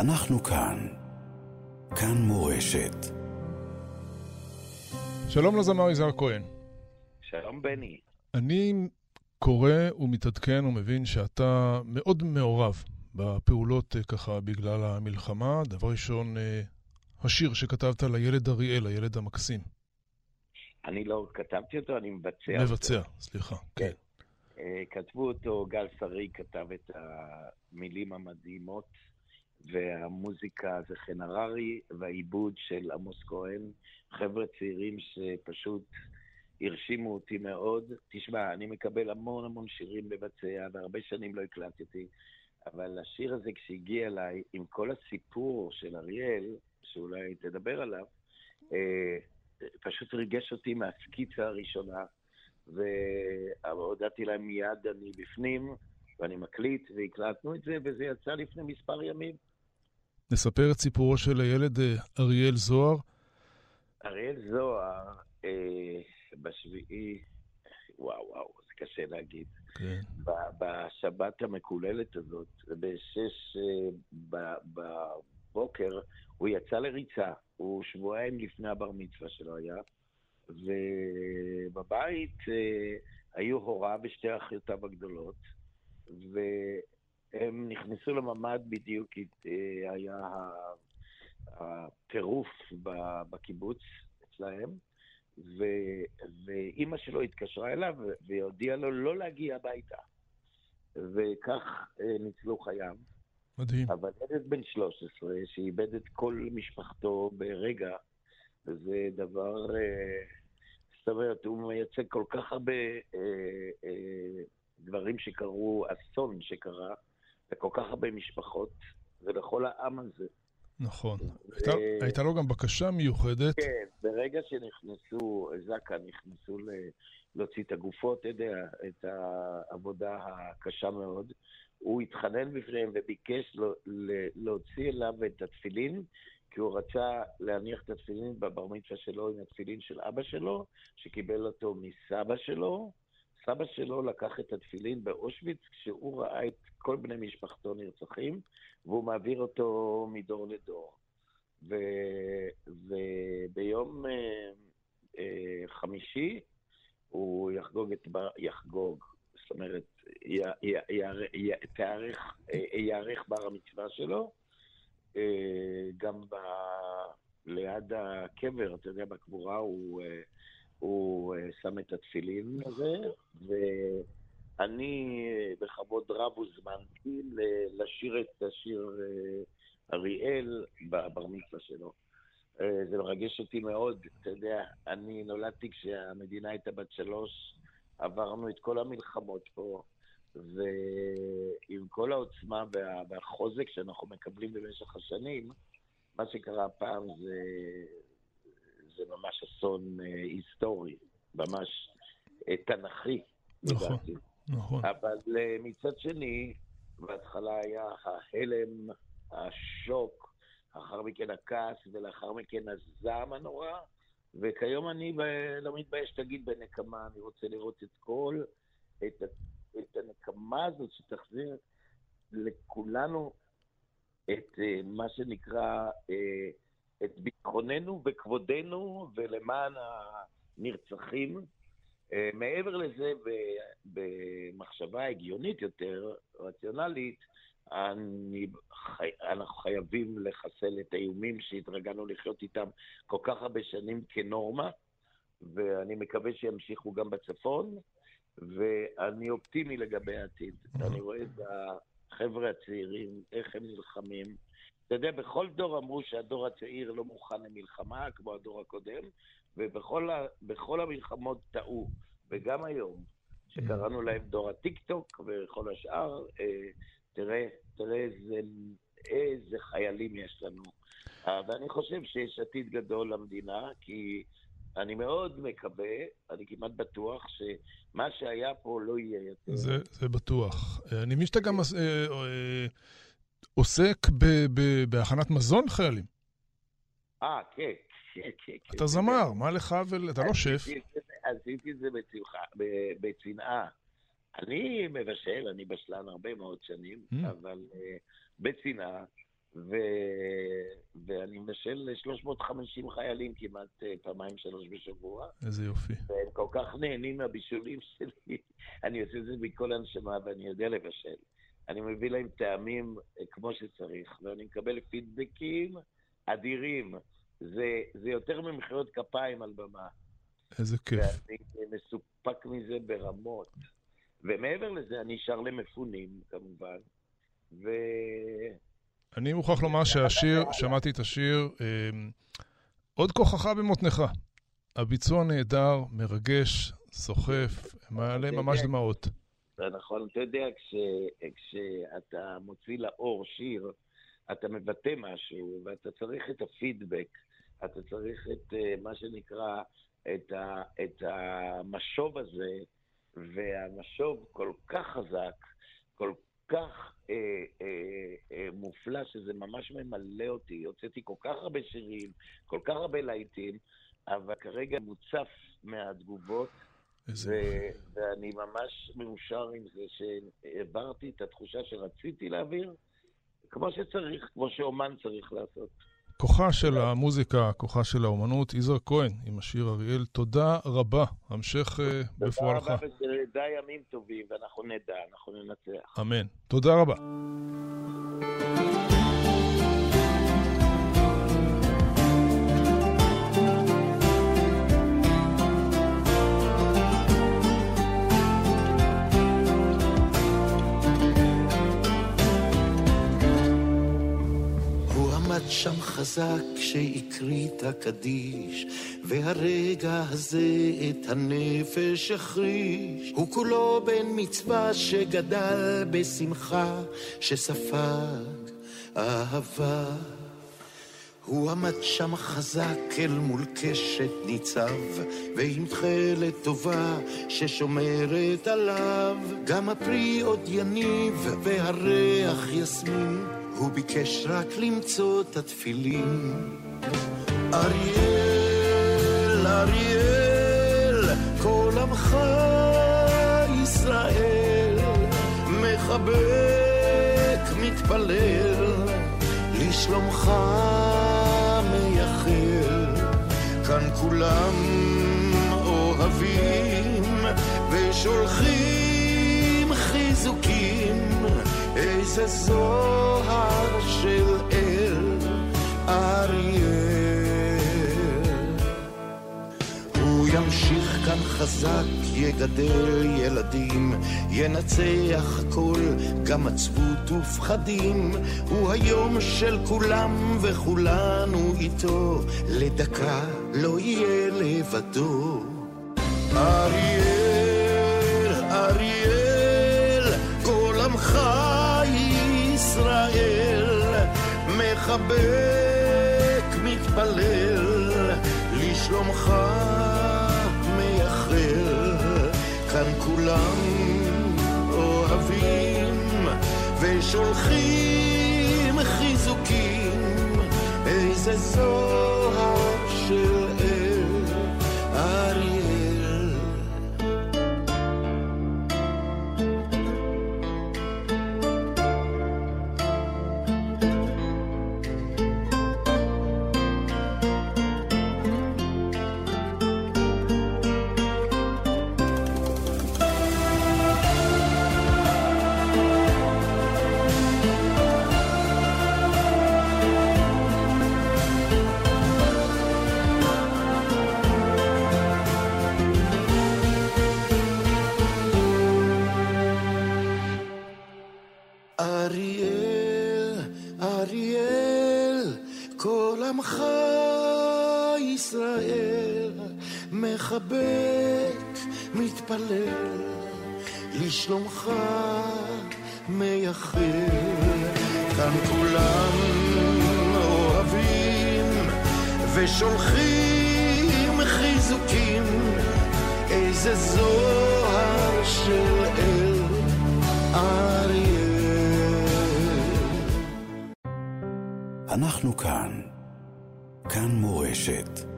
אנחנו כאן. כאן מורשת. שלום לזמר יזהר כהן. שלום בני. אני קורא ומתעדכן ומבין שאתה מאוד מעורב בפעולות אה, ככה בגלל המלחמה. דבר ראשון, אה, השיר שכתבת לילד אריאל, הילד המקסים. אני לא כתבתי אותו, אני מבצע מבצע, אותו. סליחה. כן. אה, כתבו אותו, גל שרי כתב את המילים המדהימות, והמוזיקה זה חן הררי, והעיבוד של עמוס כהן, חבר'ה צעירים שפשוט הרשימו אותי מאוד. תשמע, אני מקבל המון המון שירים לבצע, והרבה שנים לא הקלטתי, אבל השיר הזה כשהגיע אליי, עם כל הסיפור של אריאל, שאולי תדבר עליו, אה, פשוט ריגש אותי מהסקיצה הראשונה, והודעתי להם מיד, אני בפנים, ואני מקליט, והקלטנו את זה, וזה יצא לפני מספר ימים. נספר את סיפורו של הילד אה, אריאל זוהר. אריאל זוהר, אה, בשביעי, וואו, וואו, זה קשה להגיד. כן. ב- בשבת המקוללת הזאת, בשש אה, ב- בבוקר, הוא יצא לריצה. הוא שבועיים לפני הבר מצווה שלו היה, ובבית אה, היו הוריו ושתי אחיותיו הגדולות, והם נכנסו לממ"ד בדיוק, אה, היה הטירוף בקיבוץ אצלהם. ו- ואימא שלו התקשרה אליו והודיעה לו לא להגיע הביתה. וכך אה, ניצלו חייו. מדהים. אבל ילד בן 13 שאיבד את כל משפחתו ברגע, זה דבר... אה, זאת אומרת, הוא מייצג כל כך הרבה אה, אה, דברים שקרו, אסון שקרה, וכל כך הרבה משפחות, ולכל העם הזה. נכון. ו- הייתה- הייתה לו גם בקשה מיוחדת. כן, ברגע שנכנסו, זק"א נכנסו ל- להוציא את הגופות, אתה יודע, את העבודה הקשה מאוד, הוא התחנן בפניהם וביקש לו- ל- להוציא אליו את התפילין, כי הוא רצה להניח את התפילין בבר מצווה שלו עם התפילין של אבא שלו, שקיבל אותו מסבא שלו. סבא שלו לקח את התפילין באושוויץ כשהוא ראה את כל בני משפחתו נרצחים, והוא מעביר אותו מדור לדור. ו... וביום אה, אה, חמישי הוא יחגוג את בר... יחגוג, זאת אומרת, י... י... י... י... תארך, אה, בר המצווה שלו, אה, גם ב... ליד הקבר, אתה יודע, בקבורה הוא, אה, הוא אה, שם את התפילין הזה, ואני אה, בכבוד רב הוזמנתי לשיר את השיר אה, אריאל בבר מצווה שלו. אה, זה מרגש אותי מאוד, אתה יודע, אני נולדתי כשהמדינה הייתה בת שלוש, עברנו את כל המלחמות פה, ועם כל העוצמה וה- והחוזק שאנחנו מקבלים במשך השנים, מה שקרה הפעם זה, זה ממש אסון היסטורי, ממש תנכי, נכון. לדעתי. נכון. אבל אה, מצד שני, בהתחלה היה ההלם, השוק, לאחר מכן הכעס, ולאחר מכן הזעם הנורא, וכיום אני ב- לא מתבייש להגיד בנקמה, אני רוצה לראות את כל, את, את הנקמה הזאת שתחזיר לכולנו את אה, מה שנקרא, אה, את ביטחוננו וכבודנו ולמען הנרצחים. אה, מעבר לזה, במחשבה הגיונית יותר, רציונלית, אני, חי, אנחנו חייבים לחסל את האיומים שהתרגלנו לחיות איתם כל כך הרבה שנים כנורמה, ואני מקווה שימשיכו גם בצפון, ואני אופטימי לגבי העתיד. אני רואה את החבר'ה הצעירים, איך הם נלחמים. אתה יודע, בכל דור אמרו שהדור הצעיר לא מוכן למלחמה, כמו הדור הקודם, ובכל ה, המלחמות טעו. וגם היום, שקראנו להם דור הטיק-טוק וכל השאר, אה, תראה, תראה איזה, איזה חיילים יש לנו. אה, ואני חושב שיש עתיד גדול למדינה, כי אני מאוד מקווה, אני כמעט בטוח, שמה שהיה פה לא יהיה יותר. זה, זה בטוח. אה, אני מבין שאתה גם אה, אה, עוסק בהכנת מזון לחיילים. אה, כן, כן, כן. כן. אתה זמר, מה לך ול... אתה לא שף. עשיתי את זה- בצנעה. אני מבשל, אני בשלן הרבה מאוד שנים, Mm. אבל uh, בצנעה. ואני מבשל ל-350 חיילים כמעט אה, פעמיים שלוש בשבוע. איזה יופי. והם כל כך נהנים מהבישולים שלי. אני עושה את זה מכל הנשמה ואני יודע לבשל. אני מביא להם טעמים אה, כמו שצריך, ואני מקבל פידבקים אדירים. זה, זה יותר ממחיאות כפיים על במה. איזה כיף. ואני מסופק מזה ברמות. ומעבר לזה, אני שר למפונים, כמובן. ו... אני מוכרח לומר שהשיר, שמעתי את השיר, אמ, עוד כוחך במותניך. הביצוע נהדר, מרגש, סוחף, מעלה ממש דמעות. זה נכון, אתה יודע, כש, כשאתה מוציא לאור שיר, אתה מבטא משהו, ואתה צריך את הפידבק, אתה צריך את אה, מה שנקרא, את, ה, את המשוב הזה, והמשוב כל כך חזק, כל כך אה, אה, אה, מופלא, שזה ממש ממלא אותי. הוצאתי כל כך הרבה שירים, כל כך הרבה להיטים, אבל כרגע מוצף מהתגובות. ו- ואני ממש מאושר עם זה שהעברתי את התחושה שרציתי להעביר, כמו שצריך, כמו שאומן צריך לעשות. כוחה של המוזיקה, כוחה של האומנות, יזהר כהן עם השיר אריאל, תודה רבה, המשך בפועלך. תודה רבה, ושנדע ימים טובים, ואנחנו נדע, אנחנו ננצח. אמן. תודה רבה. חזק כשהקריא את הקדיש, והרגע הזה את הנפש החריש. הוא כולו בן מצווה שגדל בשמחה, שספג אהבה. הוא עמד שם חזק אל מול קשת ניצב, ועם תכלת טובה ששומרת עליו. גם הפרי עוד יניב והריח יסמין. הוא ביקש רק למצוא את התפילין. אריאל, אריאל, כל עמך ישראל, מחבק, מתפלל, לשלומך מייחל. כאן כולם אוהבים ושולחים חיזוקים. איזה זוהר של אל אריאל. הוא ימשיך כאן חזק, יגדל ילדים, ינצח הכל, גם עצבות ופחדים. הוא היום של כולם וכולנו איתו, לדקה לא יהיה לבדו. אריאל, עמך ישראל מחבק, מתפלל, לשלומך מייחל. כאן כולם אוהבים ושולחים חיזוקים, איזה זוהר כל עמך ישראל מחבק, מתפלל, לשלומך מייחל. כאן כולם אוהבים ושולחים חיזוקים, איזה זוהר אנחנו כאן. כאן מורשת.